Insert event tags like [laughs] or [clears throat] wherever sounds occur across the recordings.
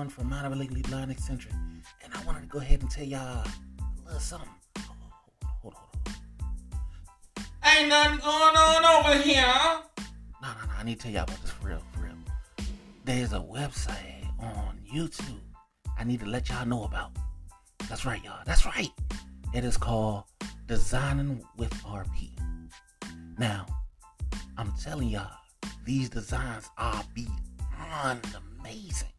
one from Minor Legally Blind Eccentric, and I wanted to go ahead and tell y'all a little something. Hold on, hold on, hold on. Ain't nothing going on over here. No, no, no. I need to tell y'all about this for real, for real. There's a website on YouTube I need to let y'all know about. That's right, y'all. That's right. It is called Designing with RP. Now, I'm telling y'all, these designs are beyond amazing.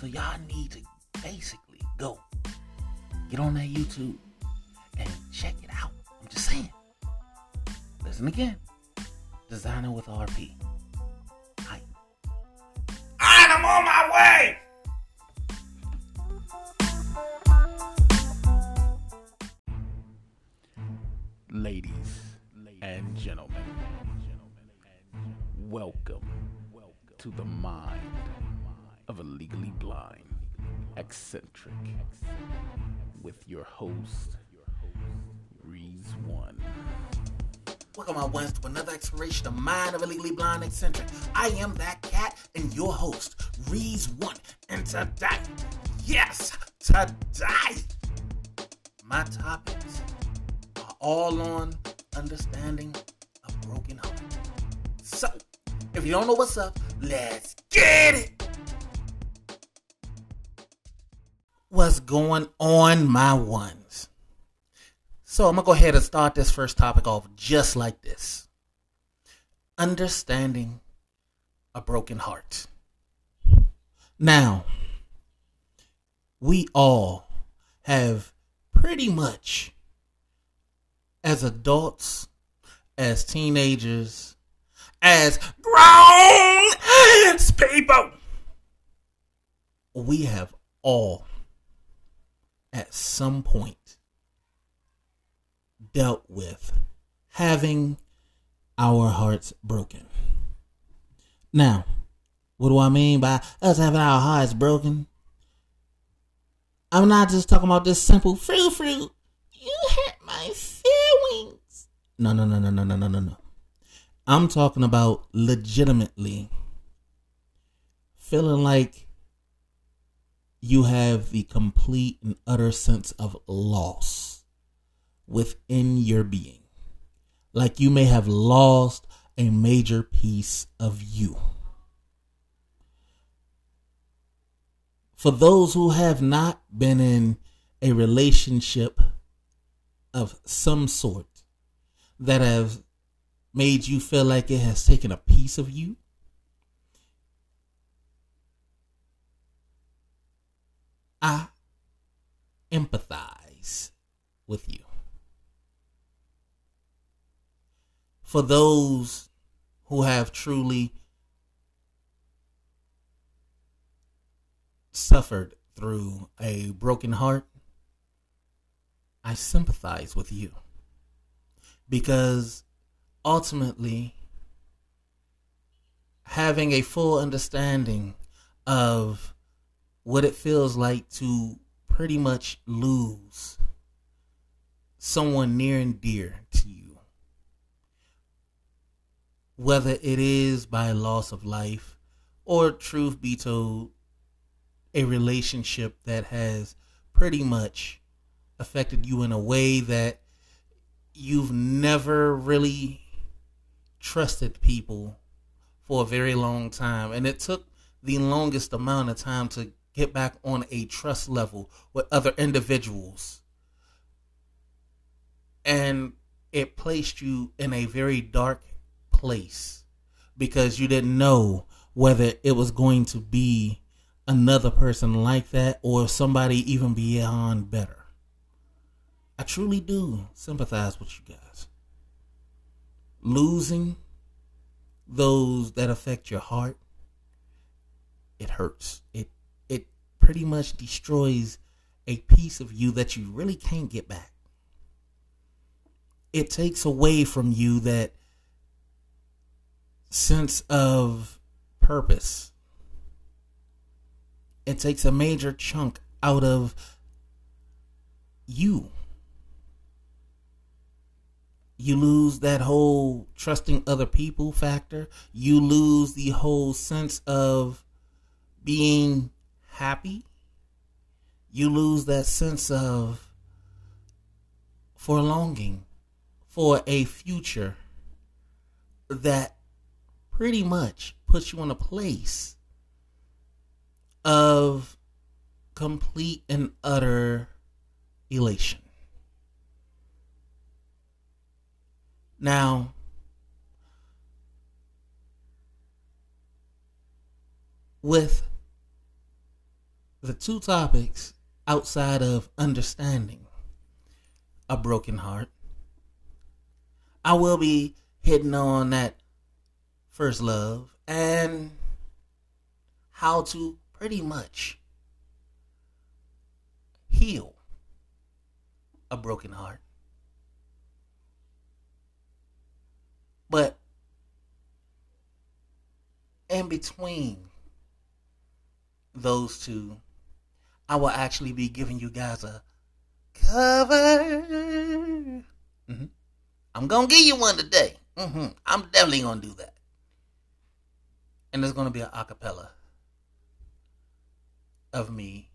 So y'all need to basically go get on that YouTube and check it out. I'm just saying. Listen again. Designing with RP. Hi. I'm on my way. Ladies and gentlemen, welcome to the mind of a legally blind eccentric with your host, Reese One. Welcome, my ones, to another exploration of mind of a legally blind eccentric. I am that cat and your host, Reese One. And today, yes, today, my topics are all on understanding a broken heart. So, if you don't know what's up, let's get it. What's going on, my ones? So, I'm going to go ahead and start this first topic off just like this understanding a broken heart. Now, we all have pretty much as adults, as teenagers, as grown people, we have all at some point dealt with having our hearts broken. Now, what do I mean by us having our hearts broken? I'm not just talking about this simple fruit fruit. You hurt my feelings. No, no, no, no, no, no, no, no, no. I'm talking about legitimately feeling like you have the complete and utter sense of loss within your being. Like you may have lost a major piece of you. For those who have not been in a relationship of some sort that have made you feel like it has taken a piece of you, I empathize with you. For those who have truly suffered through a broken heart, I sympathize with you. Because ultimately, having a full understanding of what it feels like to pretty much lose someone near and dear to you, whether it is by loss of life or, truth be told, a relationship that has pretty much affected you in a way that you've never really trusted people for a very long time. And it took the longest amount of time to get back on a trust level with other individuals. And it placed you in a very dark place because you didn't know whether it was going to be another person like that or somebody even beyond better. I truly do sympathize with you guys. Losing those that affect your heart, it hurts. It pretty much destroys a piece of you that you really can't get back. It takes away from you that sense of purpose. It takes a major chunk out of you you lose that whole trusting other people factor. You lose the whole sense of being happy. You lose that sense of for longing for a future that pretty much puts you in a place of complete and utter elation. Now, with the two topics outside of understanding a broken heart, I will be hitting on that first love and how to pretty much heal a broken heart. But in between those two, I will actually be giving you guys a cover. Mm-hmm. I'm gonna give you one today. Mm-hmm. I'm definitely gonna do that, and there's gonna be an acapella of me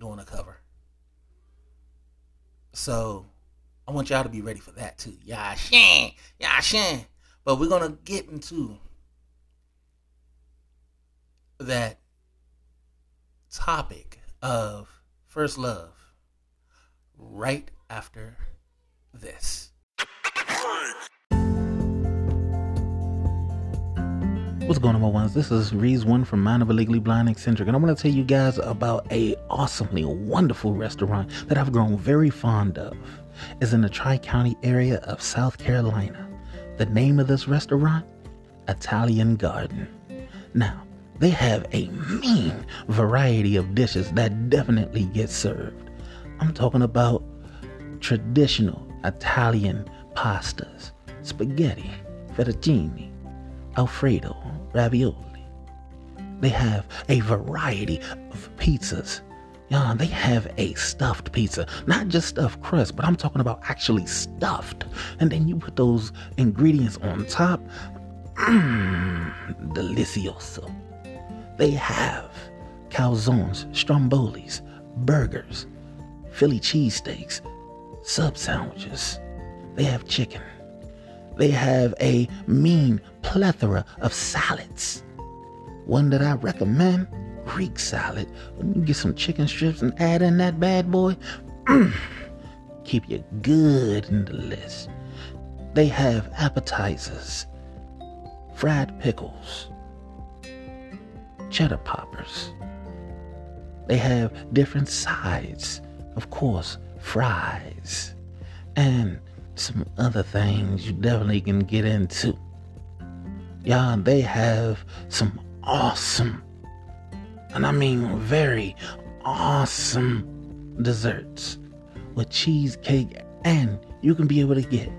doing a cover. So I want y'all to be ready for that too. Shan, yeah, shan. But we're gonna get into that topic of first love right after this. What's going on, my ones? This is Reese One from Mind of a Legally Blind Eccentric, and I want to tell you guys about a awesomely wonderful restaurant that I've grown very fond of. It's in the Tri County area of South Carolina. The name of this restaurant? Italian Garden. Now, they have a mean variety of dishes that definitely get served. I'm talking about traditional Italian pastas, spaghetti, fettuccine, Alfredo, ravioli. They have a variety of pizzas. Yeah, they have a stuffed pizza, not just stuffed crust, but I'm talking about actually stuffed. And then you put those ingredients on top. Mmm, delicioso. They have calzones, strombolis, burgers, Philly cheesesteaks, sub sandwiches. They have chicken. They have a mean plethora of salads. One that I recommend Greek salad. When you get some chicken strips and add in that bad boy, [clears throat] keep you good in the list. They have appetizers, fried pickles, cheddar poppers. They have different sides, of course, fries, and some other things you definitely can get into. Yeah, they have some awesome, and I mean very awesome desserts with cheesecake, and you can be able to get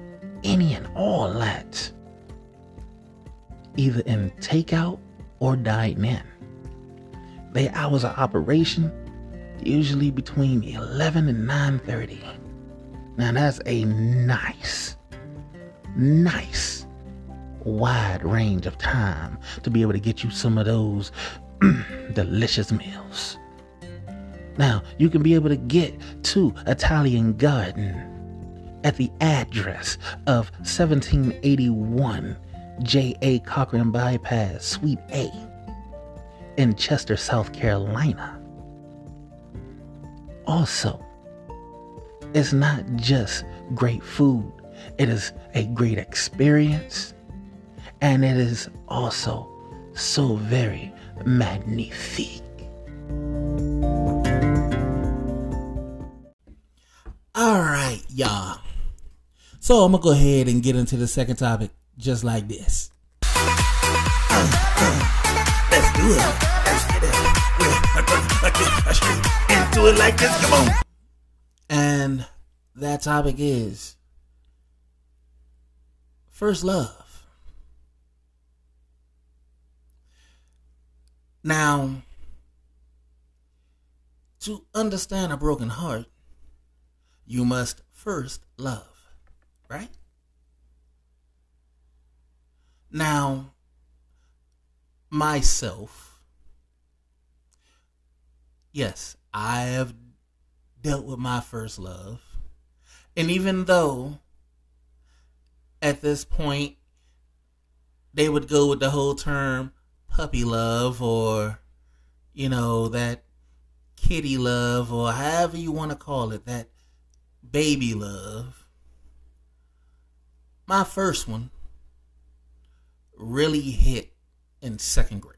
any and all that either in takeout or dine in. Their hours of operation usually between 11 and 9:30. Now that's a nice, nice, wide range of time to be able to get you some of those [clears throat] delicious meals. Now, you can be able to get to Italian Garden at the address of 1781 J.A. Cochran Bypass, Suite A, in Chester, South Carolina. Also, it's not just great food, it is a great experience, and it is also so very magnifique. All right, y'all. So I'm gonna go ahead and get into the second topic just like this. Do it like this. Come on. And that topic is first love. Now, to understand a broken heart, you must first love, right? Now, myself, yes, I have dealt with my first love. And even though at this point they would go with the whole term puppy love or, you know, that kitty love or however you want to call it, that baby love. My first one really hit in second grade.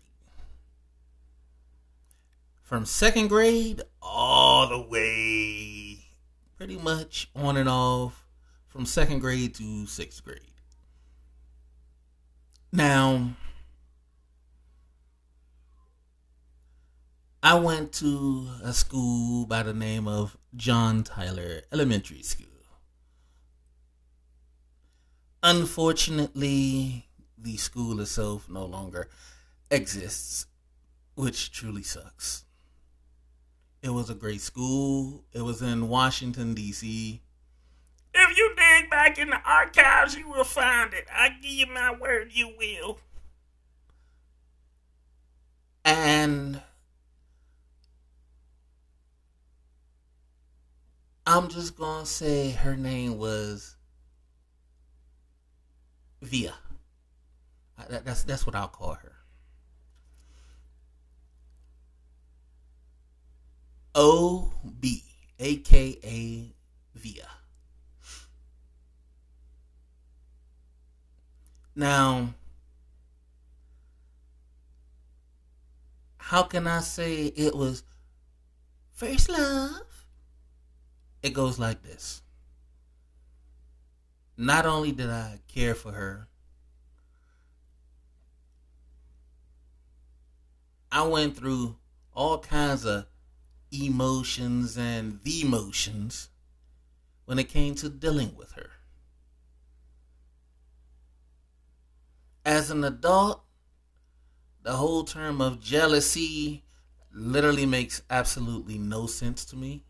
From second grade all the way, pretty much on and off, from second grade to sixth grade. Now, I went to a school by the name of John Tyler Elementary School. Unfortunately, the school itself no longer exists, which truly sucks. It was a great school. It was in Washington, D.C. If you dig back in the archives, you will find it. I give you my word, you will. And I'm just gonna say her name was Via. That- That's that's what I'll call her. O B, aka Via. Now, how can I say it was first love? It goes like this. Not only did I care for her, I went through all kinds of emotions and the emotions when it came to dealing with her. As an adult, the whole term of jealousy literally makes absolutely no sense to me.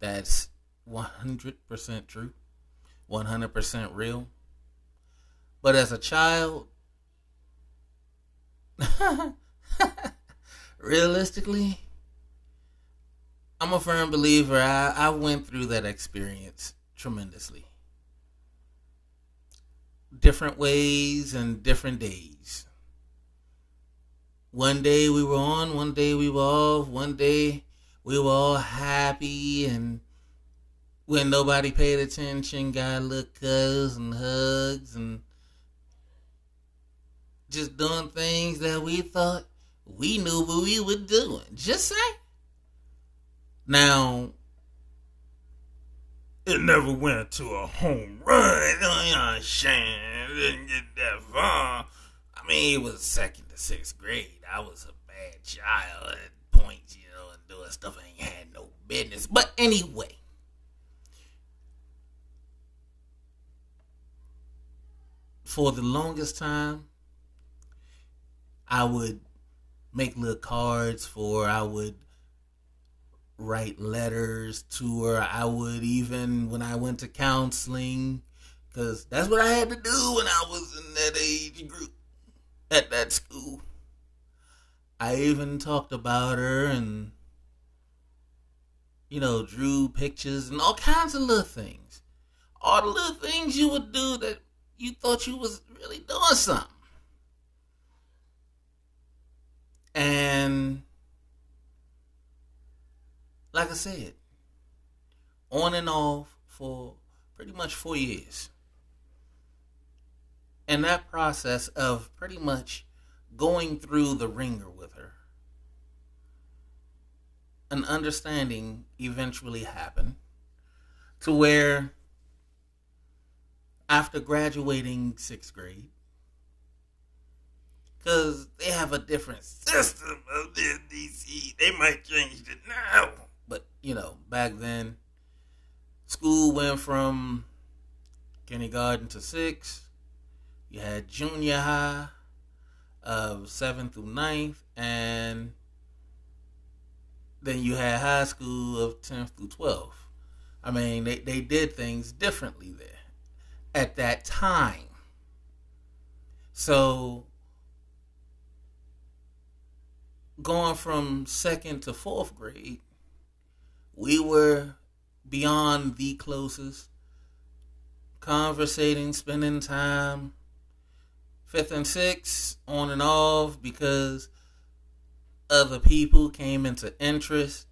That's 100% true, 100% real. But as a child, [laughs] [laughs] realistically, I'm a firm believer. I, I went through that experience tremendously. Different ways and different days. One day we were on, one day we were off, one day we were all happy and when nobody paid attention, got little and hugs and just doing things that we thought we knew what we were doing. Just say. Now, It never went to a home run. You? Didn't get that far. I mean, it was second to sixth grade. I was a bad child at points, you know, and doing stuff I ain't had no business. But anyway, for the longest time, I would make little cards for. I would write letters to her. I would even, when I went to counseling, because that's what I had to do when I was in that age group at that school. I even talked about her and, you know, drew pictures and all kinds of little things. All the little things you would do that you thought you was really doing something. And like I said, on and off for pretty much four years. And that process of pretty much going through the ringer with her, an understanding eventually happened to where after graduating sixth grade, because they have a different System of the DC. They might change it now. but you know, back then, school went from kindergarten to six. You had junior high of seventh through ninth, and then you had high school of tenth through twelfth. I mean, they, they did things differently there at that time. So going from second to fourth grade, we were beyond the closest, conversating, spending time. Fifth and sixth, on and off, because other people came into interest,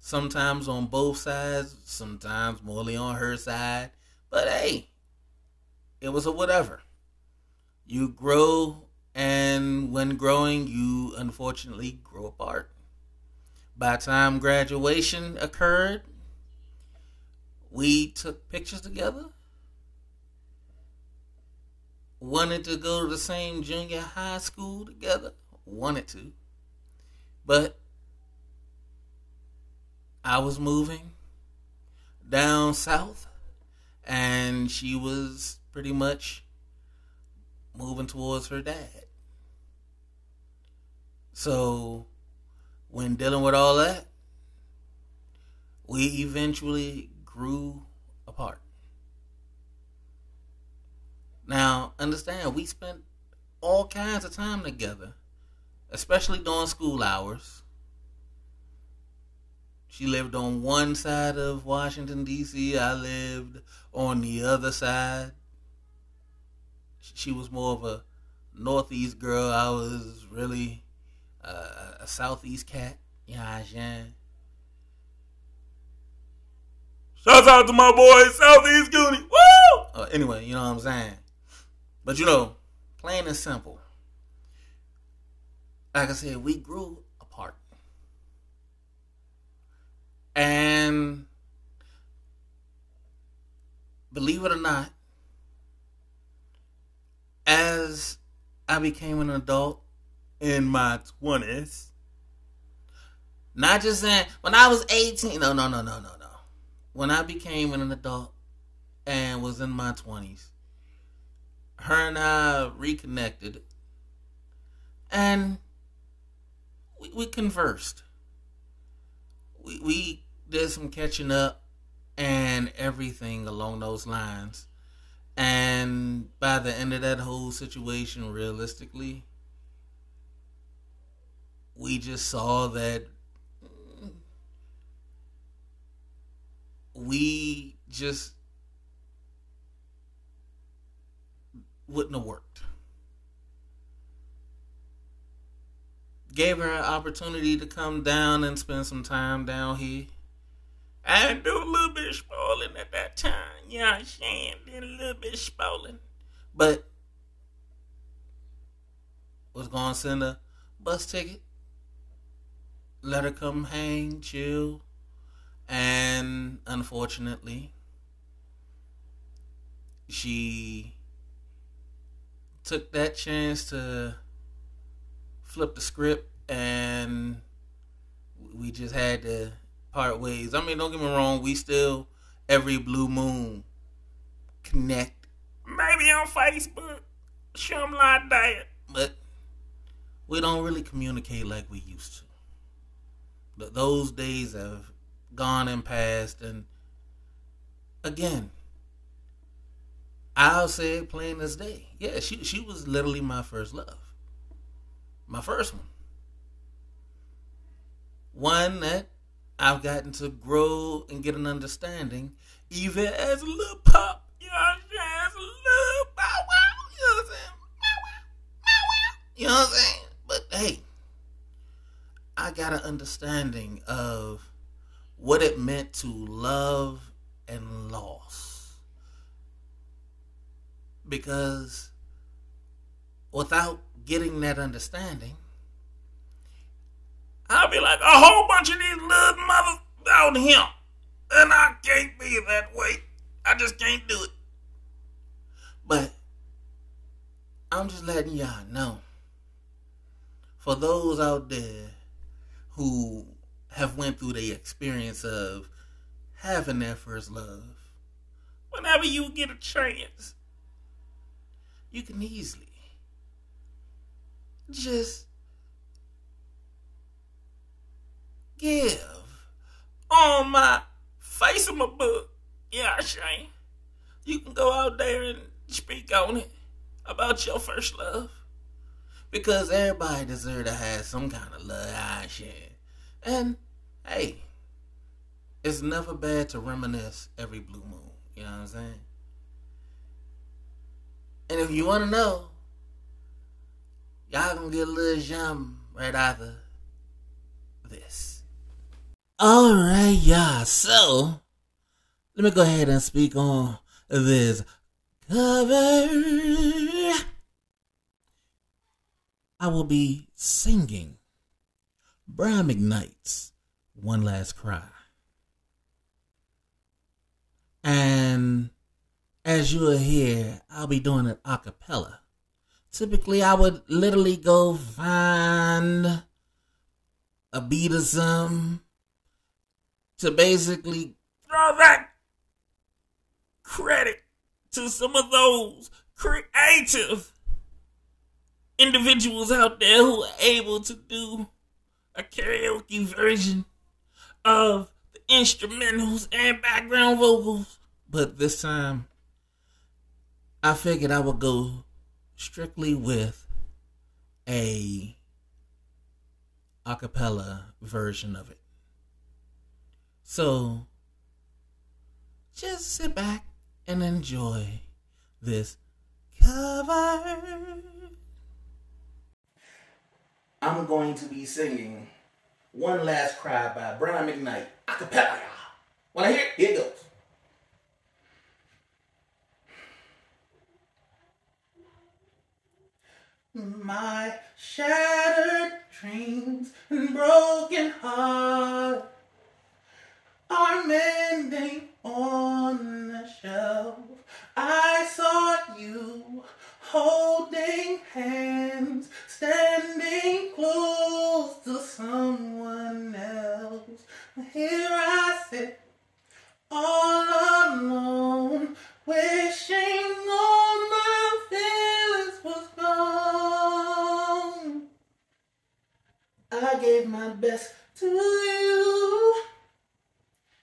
sometimes on both sides, sometimes morely on her side. But hey, it was a whatever. You grow, and when growing, you unfortunately grow apart. By time graduation occurred, we took pictures together. Wanted to go to the same junior high school together. Wanted to. But I was moving down south, and she was pretty much moving towards her dad. So, when dealing with all that, we eventually grew apart. Now, understand, we spent all kinds of time together, especially during school hours. She lived on one side of Washington, D.C., I lived on the other side. She was more of a northeast girl. I was really uh, a southeast cat. Yeah, yeah. Shouts out to my boy Southeast Goonie. Woo! Uh, anyway, you know what I'm saying. But you know, plain and simple. Like I said, we grew apart. And believe it or not, as I became an adult in my 20s, not just saying when I was 18, no, no, no, no, no, no. When I became an adult and was in my 20s, her and I reconnected and we, we conversed. We, we did some catching up and everything along those lines. And by the end of that whole situation, realistically, we just saw that we just wouldn't have worked. Gave her an opportunity to come down and spend some time down here. I do a little bit of spoiling at that time. You know what I'm saying? Did a little bit spoiling. But was gonna send a bus ticket, let her come hang, chill, and unfortunately, she took that chance to flip the script, and we just had to part ways. I mean, don't get me wrong, we still every blue moon connect, Maybe on Facebook. Something like that. but we don't really communicate like we used to. Th- those days have gone and passed, and again, I'll say it plain as day. Yeah, she she was literally my first love, my first one, one that I've gotten to grow and get an understanding, even as a little pup. You know what I'm saying? It's a little bow wow. You know what I'm saying? Bow wow. You know what I'm saying? But hey, I got an understanding of what it meant to love and loss. Because without getting that understanding, I'll be a whole bunch of these little mothers out here. And I can't be that way. I just can't do it. but I'm just letting y'all know. For those out there who have went through the experience of having that first love, Whenever you get a chance. you can easily just give. on my face of my book. Yeah, Shane. You can go out there and speak on it about your first love. Because everybody deserves to have some kind of love I share. And hey, it's never bad to reminisce every blue moon. You know what I'm saying? And if you want to know, y'all gonna get a little jam right after this. All right, y'all. So let me go ahead and speak on this cover. I will be singing Brian McKnight's One Last Cry. And as you will hear, I'll be doing it a cappella. Typically, I would literally go find a beat some to basically Throw that credit to some of those creative individuals out there who are able to do a karaoke version of the instrumentals and background vocals. But this time, I figured I would go strictly with a acapella version of it. So, just sit back and enjoy this cover. I'm going to be singing One Last Cry by Brian McKnight, acapella. When I hear it, here it goes. My shattered dreams and broken heart are mending on the shelf. I saw you holding hands, standing close to someone else. Here I sit, all alone, wishing all my feelings was gone. I gave my best to you,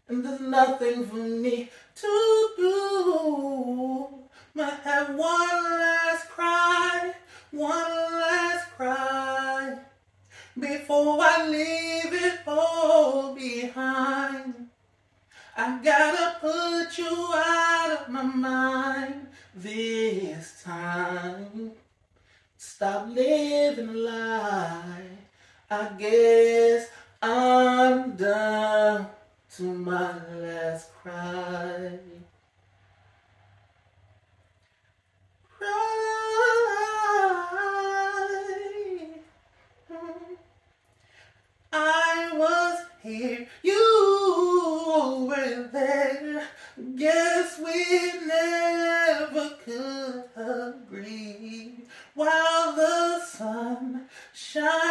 and there's nothing for me to do. But have one last cry, one last cry, before I leave it all behind. I gotta put you out of my mind this time. Stop living a lie. I guess I'm down to my last cry. Cry. I was here, you were there. Guess we never could agree. While the sun shines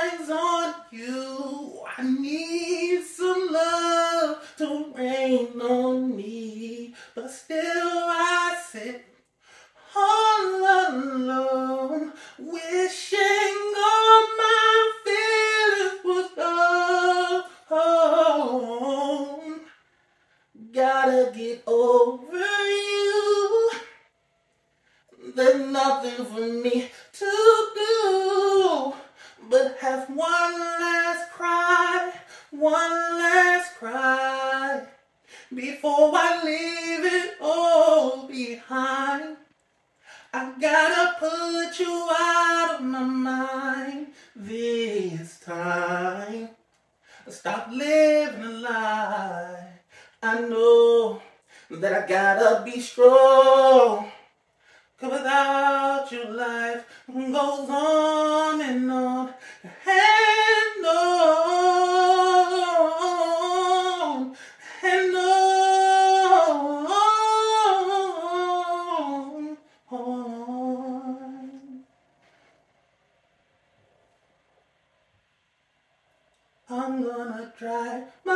I'm gonna try my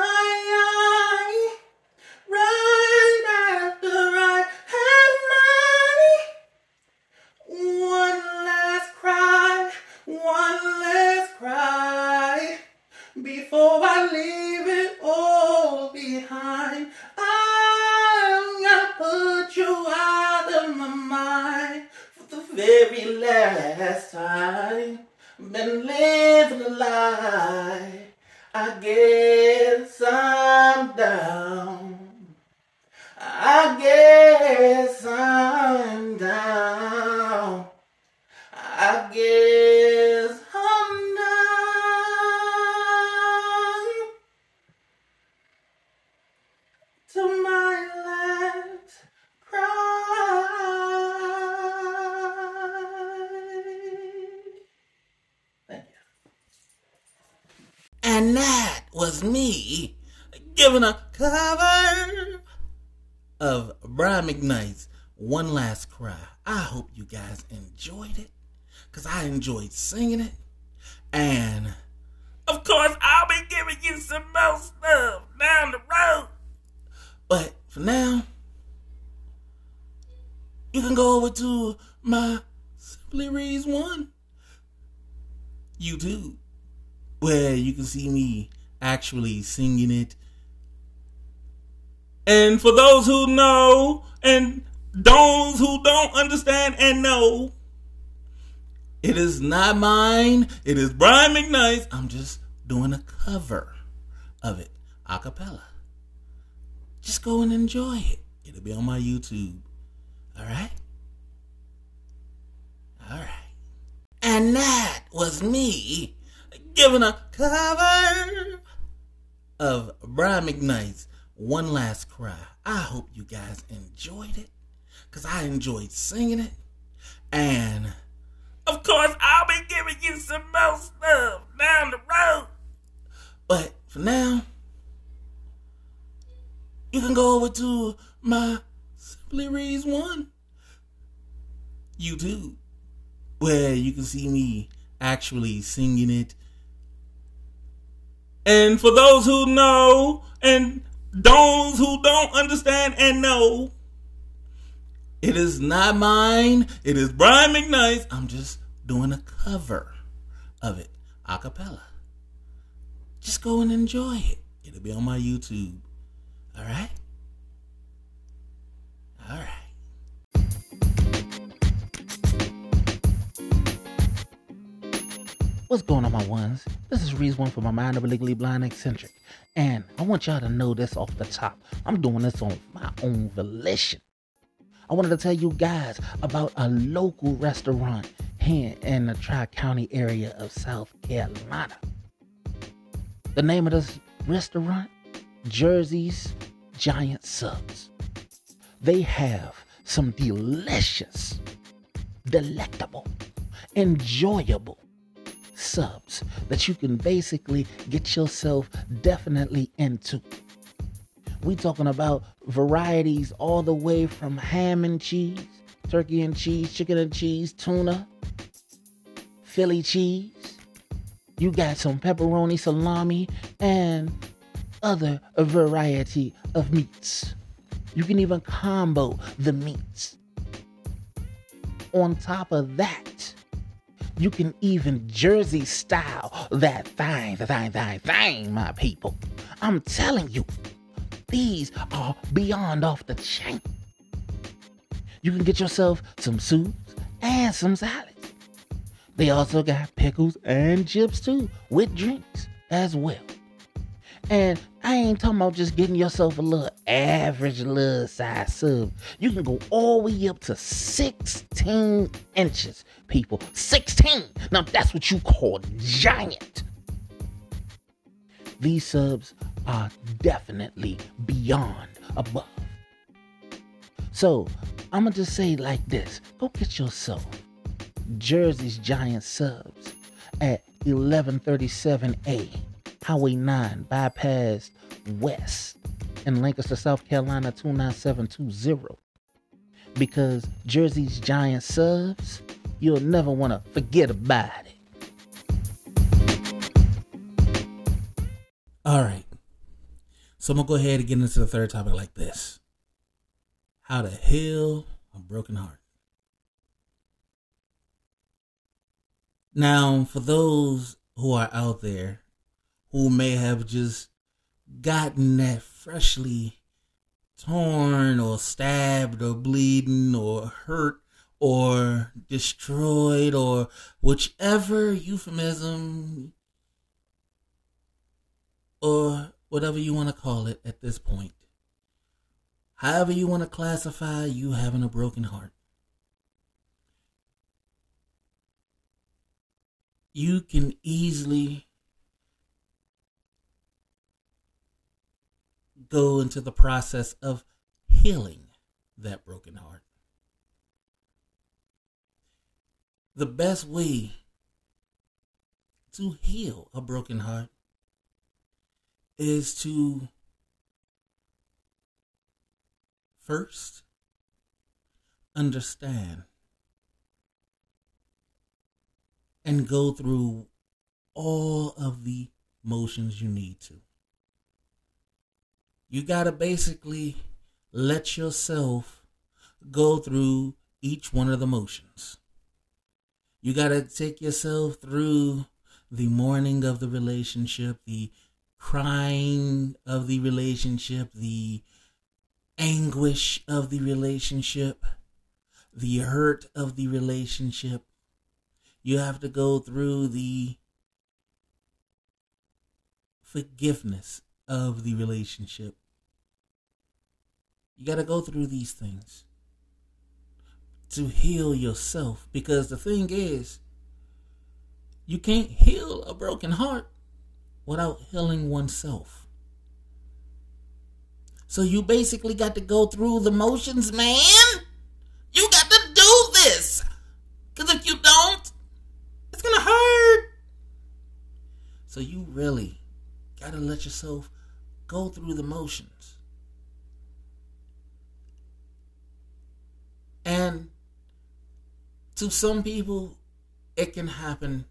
to my Simply Reese One YouTube, where you can see me actually singing it. And for those who know and those who don't understand and know, It is not mine. It is Brian McKnight's. I'm just doing a cover of it a cappella. Just go and enjoy it. It'll be on my YouTube. All right? All right. And that was me giving a cover of Brian McKnight's One Last Cry. I hope you guys enjoyed it because I enjoyed singing it. And of course, I'll be giving you some more stuff down the road. But for now, you can go over to my Simply Reese One YouTube, where you can see me actually singing it. And for those who know and those who don't understand and know, It is not mine. It is Brian McKnight's. I'm just doing a cover of it a cappella. Just go and enjoy it. It'll be on my YouTube. All right? All right. What's going on, my ones? This is Reese One for my Mind of a Legally Blind Eccentric. And I want y'all to know this off the top. I'm doing this on my own volition. I wanted to tell you guys about a local restaurant here in the Tri County area of South Carolina. The name of this restaurant? Jersey's Giant Subs. They have some delicious, delectable, enjoyable subs that you can basically get yourself definitely into. We talking about varieties all the way from ham and cheese, turkey and cheese, chicken and cheese, tuna, Philly cheese. You got some pepperoni, salami, and other variety of meats. You can even combo the meats. On top of that, you can even Jersey style that thing, the thing, thing, thing, my people. I'm telling you, these are beyond off the chain. You can get yourself some soups and some salads. They also got pickles and chips too, with drinks as well. And I ain't talking about just getting yourself a little average little size sub. You can go all the way up to 16 inches, people. 16! Now that's what you call giant. These subs are definitely beyond above. So I'm gonna just say like this go get yourself Jersey's Giant subs at 1137A, Highway 9, bypass West in Lancaster, South Carolina 29720. Because Jersey's Giant subs, you'll never want to forget about it. All right. So I'm gonna go ahead and get into the third topic like this. How to heal a broken heart. Now, for those who are out there who may have just gotten that freshly torn or stabbed or bleeding or hurt or destroyed or whichever euphemism or whatever you want to call it at this point. However, you want to classify you having a broken heart. You can easily go into the process of healing that broken heart. The best way to heal a broken heart is to first understand and go through all of the motions you need to. You got to basically let yourself go through each one of the motions. You got to take yourself through the mourning of the relationship, the crying of the relationship, the anguish of the relationship, the hurt of the relationship. You have to go through the forgiveness of the relationship. You got to go through these things to heal yourself because the thing is, you can't heal a broken heart without healing oneself. So you basically got to go through the motions, man. You got to do this. Because if you don't, it's going to hurt. So you really got to let yourself go through the motions. And to some people, it can happen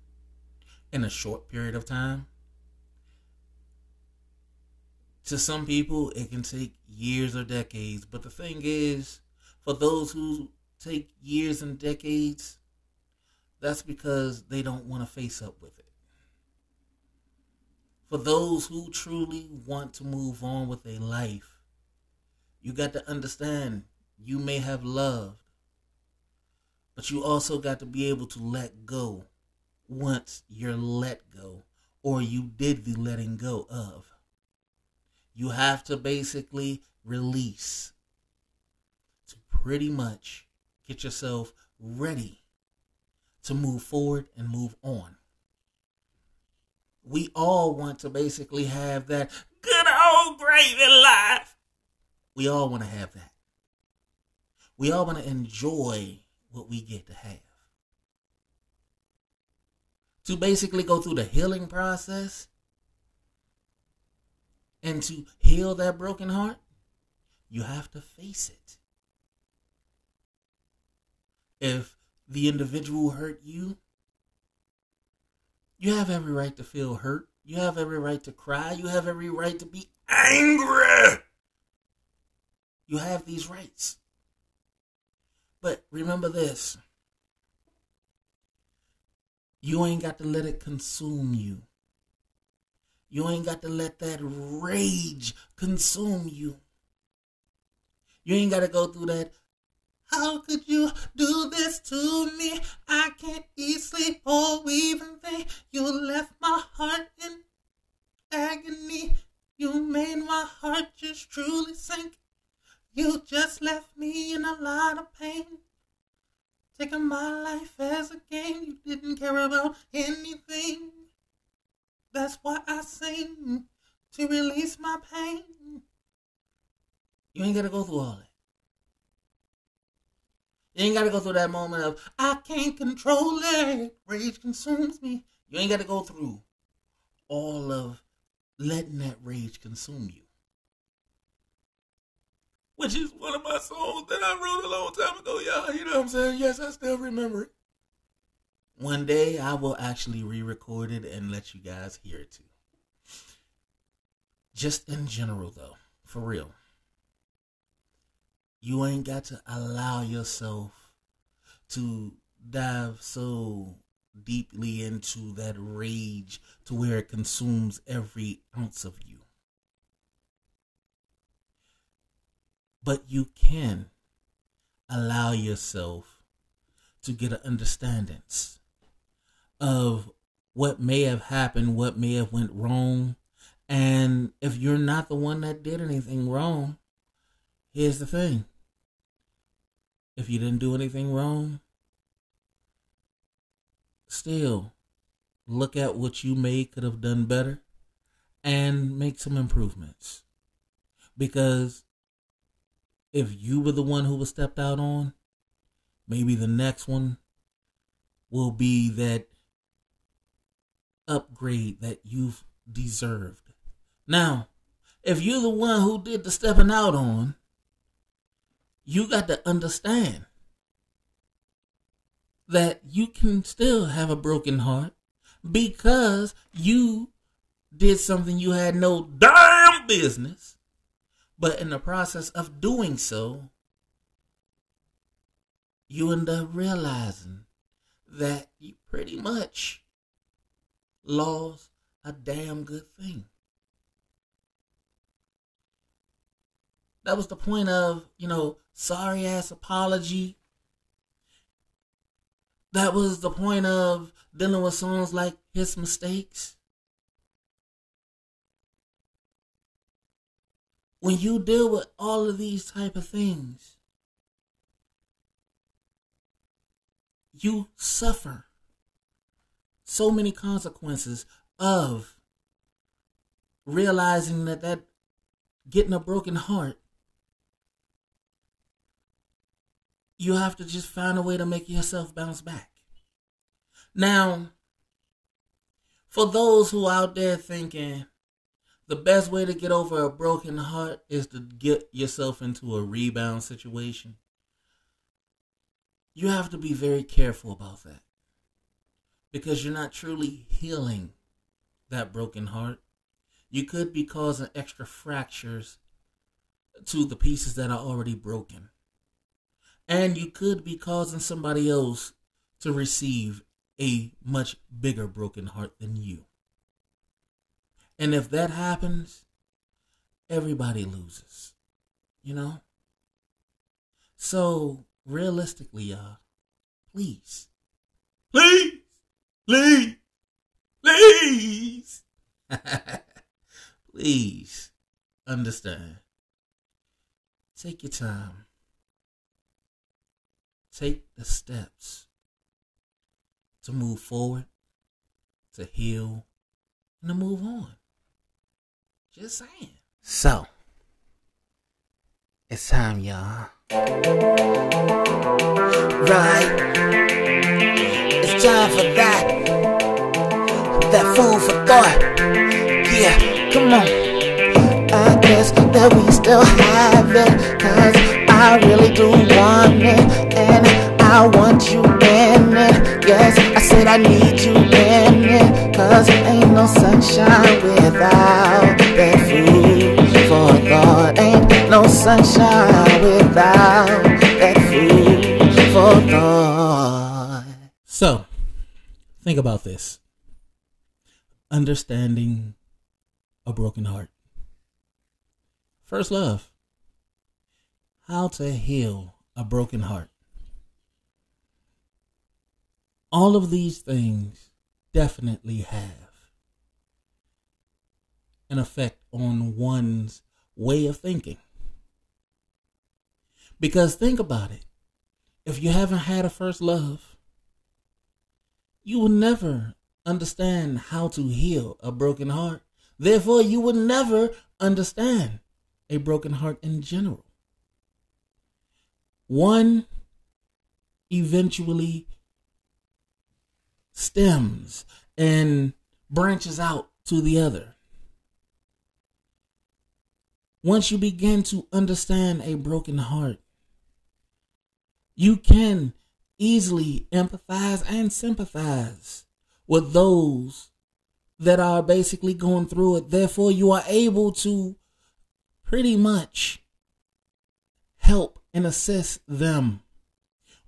in a short period of time. To some people, it can take years or decades. But the thing is, for those who take years and decades, that's because they don't want to face up with it. For those who truly want to move on with their life, you got to understand you may have loved, but you also got to be able to let go once you're let go or you did the letting go of. You have to basically release to pretty much get yourself ready to move forward and move on. We all want to basically have that good old gravy life. We all want to have that. We all want to enjoy what we get to have. To basically go through the healing process and to heal that broken heart, you have to face it. If the individual hurt you, you have every right to feel hurt. You have every right to cry. You have every right to be angry. You have these rights. But remember this you ain't got to let it consume you. You ain't got to let that rage consume you. You ain't got to go through that. How could you do this to me? I can't eat, sleep, or even think. You left my heart in agony. You made my heart just truly sink. You just left me in a lot of pain. Taking my life as a game. You didn't care about anything. That's why I sing to release my pain. You ain't gotta go through all that. You ain't gotta go through that moment of I can't control it. Rage consumes me. You ain't gotta go through all of letting that rage consume you. Which is one of my songs that I wrote a long time ago, y'all. You know what I'm saying? Yes, I still remember it. One day I will actually re record it and let you guys hear it too. Just in general, though, for real. You ain't got to allow yourself to dive so deeply into that rage to where it consumes every ounce of you. But you can allow yourself to get an understanding of what may have happened, what may have went wrong. And if you're not the one that did anything wrong, here's the thing. If you didn't do anything wrong, still look at what you may could have done better and make some improvements. Because if you were the one who was stepped out on, maybe the next one will be that upgrade that you've deserved. Now, if you're the one who did the stepping out on, you got to understand that you can still have a broken heart because you did something you had no damn business. But in the process of doing so, you end up realizing that you pretty much lost a damn good thing. That was the point of, you know, sorry ass apology. That was the point of dealing with songs like his mistakes. When you deal with all of these type of things, you suffer so many consequences of realizing that that getting a broken heart you have to just find a way to make yourself bounce back. Now for those who out there thinking the best way to get over a broken heart is to get yourself into a rebound situation you have to be very careful about that because you're not truly healing that broken heart. You could be causing extra fractures to the pieces that are already broken. And you could be causing somebody else to receive a much bigger broken heart than you. And if that happens, everybody loses. You know? So, realistically, y'all, please, please, please, please, [laughs] please understand. Take your time. Take the steps to move forward, to heal, and to move on. Just saying. So, it's time, y'all. Right. It's time for that. That food for thought. Yeah, come on. I guess that we still have it. Cause I really do want it. And I want you in it. Yes, I said I need you in it. Cause ain't no sunshine without sunshine without that food for thought. So, think about this understanding a broken heart. First love. How to heal a broken heart. All of these things definitely have an effect on one's way of thinking. Because think about it. If you haven't had a first love, you will never understand how to heal a broken heart. Therefore, you will never understand a broken heart in general. One eventually stems and branches out to the other. Once you begin to understand a broken heart, you can easily empathize and sympathize with those that are basically going through it. Therefore, you are able to pretty much help and assist them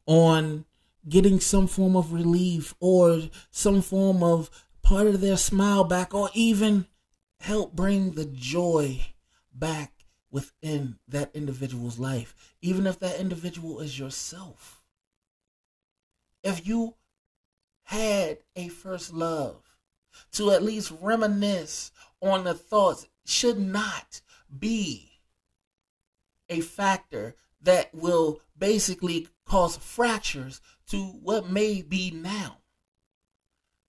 on getting some form of relief or some form of part of their smile back or even help bring the joy back within that individual's life even if that individual is yourself if you had a first love, to at least reminisce on the thoughts should not be a factor that will basically cause fractures to what may be now.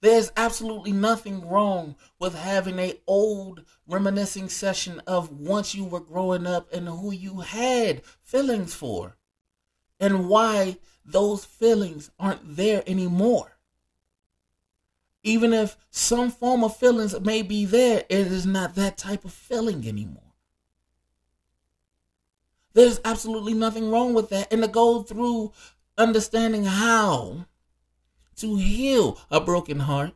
There's absolutely nothing wrong with having a old reminiscing session of once you were growing up and who you had feelings for and why those feelings aren't there anymore. Even if some form of feelings may be there, it is not that type of feeling anymore. There's absolutely nothing wrong with that. And to go through understanding how to heal a broken heart,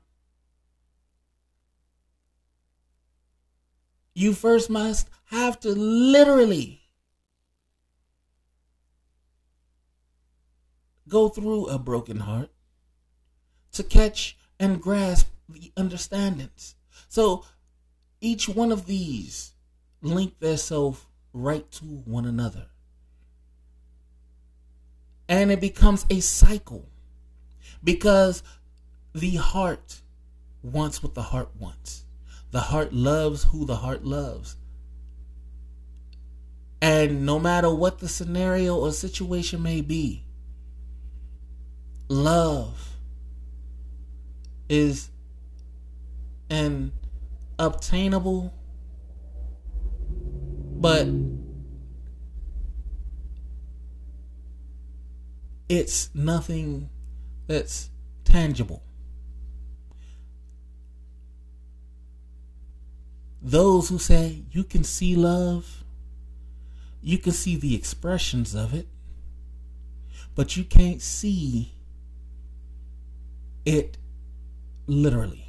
you first must have to literally go through a broken heart to catch and grasp the understandings. So each one of these link themselves right to one another. And it becomes a cycle because the heart wants what the heart wants. The heart loves who the heart loves. And no matter what the scenario or situation may be, love is an obtainable but it's nothing that's tangible. Those who say you can see love, you can see the expressions of it, but you can't see it literally.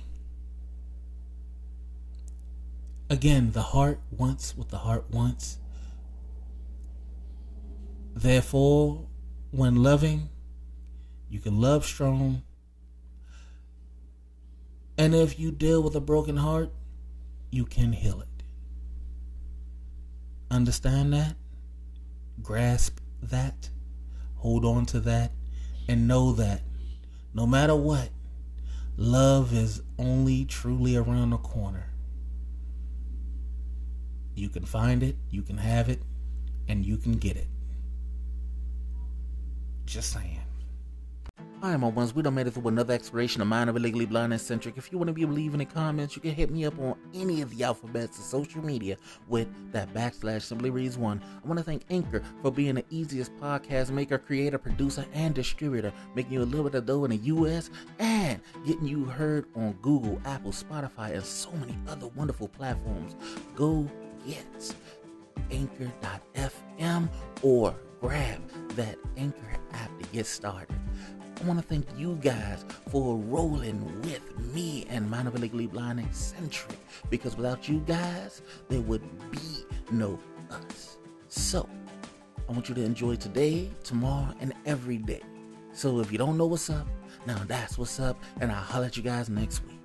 Again, the heart wants what the heart wants. Therefore, when loving, you can love strong. And if you deal with a broken heart, you can heal it. Understand that? Grasp that? Hold on to that? And know that no matter what, love is only truly around the corner. You can find it, you can have it, and you can get it. Just saying. Hi, my ones. We done made it through another exploration of Mind of Legally Blind Eccentric. If you want to be leaving the comments, you can hit me up on any of the alphabets of social media with that backslash Simply Reese One. I want to thank Anchor for being the easiest podcast maker, creator, producer, and distributor, making you a little bit of dough in the U.S. and getting you heard on Google, Apple, Spotify, and so many other wonderful platforms. Go get anchor.fm or grab that Anchor app to get started. I want to thank you guys for rolling with me and a Legally Blind Eccentric because without you guys, there would be no us. So, I want you to enjoy today, tomorrow, and every day. So, if you don't know what's up, now that's what's up, and I'll holler at you guys next week.